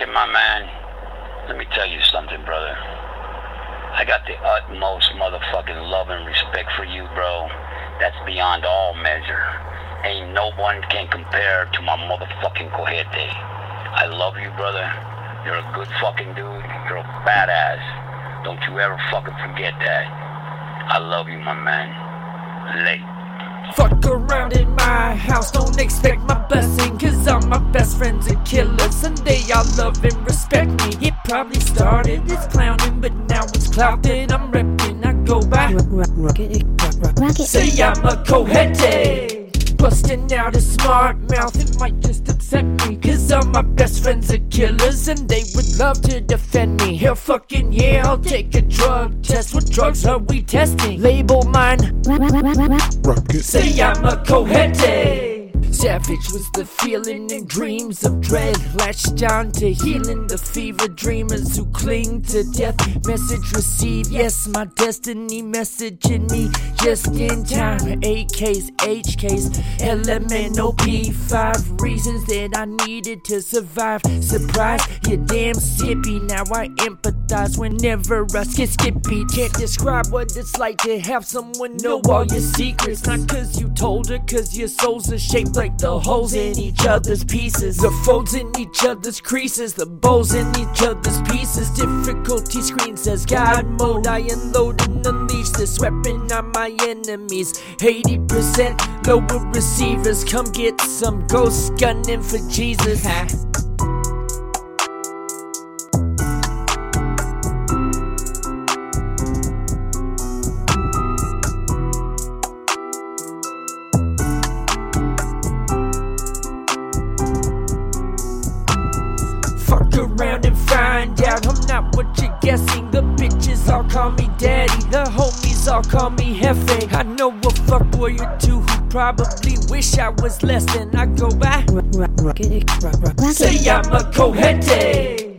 Fucking my man, let me tell you something, brother. I got the utmost motherfucking love and respect for you, bro. That's beyond all measure. Ain't no one can compare to my motherfucking cohete. I love you, brother. You're a good fucking dude. You're a badass. Don't you ever fucking forget that. I love you, my man. Late. Fuck around in my house, don't expect my blessing. Cause all my best friends are killers, and they all love and respect me. It probably started as clowning, but now it's clout I'm repping. I go by, say I'm a cohete. Busting out a smart mouth, it might just upset me. Cause all my best friends are killers, and they would love to defend me. Hell fucking yeah, I'll take a drug test. What drugs are we testing? Label mine. Say I'm a cohete. Savage was the feeling and dreams of dread. Latched on to healing the fever dreamers who cling to death. Message received, yes, my destiny messaging me just in time. AKs, HKs, LMNOP. Five reasons that I needed to survive. Surprise, you damn sippy. Now I empathize whenever I skip skippy. Can't describe what it's like to have someone know all your secrets. Not cause you told her, cause your souls are shaped like the holes in each other's pieces. The folds in each other's creases, the bows in each other's pieces. Difficulty screen says God mode. I unload and unleash this weapon on my enemies. 80% lower receivers. Come get some ghost gunning for Jesus. Around and find out I'm not what you're guessing. The bitches all call me daddy, the homies all call me Hefe. I know a fuckboy or two who probably wish I was less than I go by. Say I'm a cohete.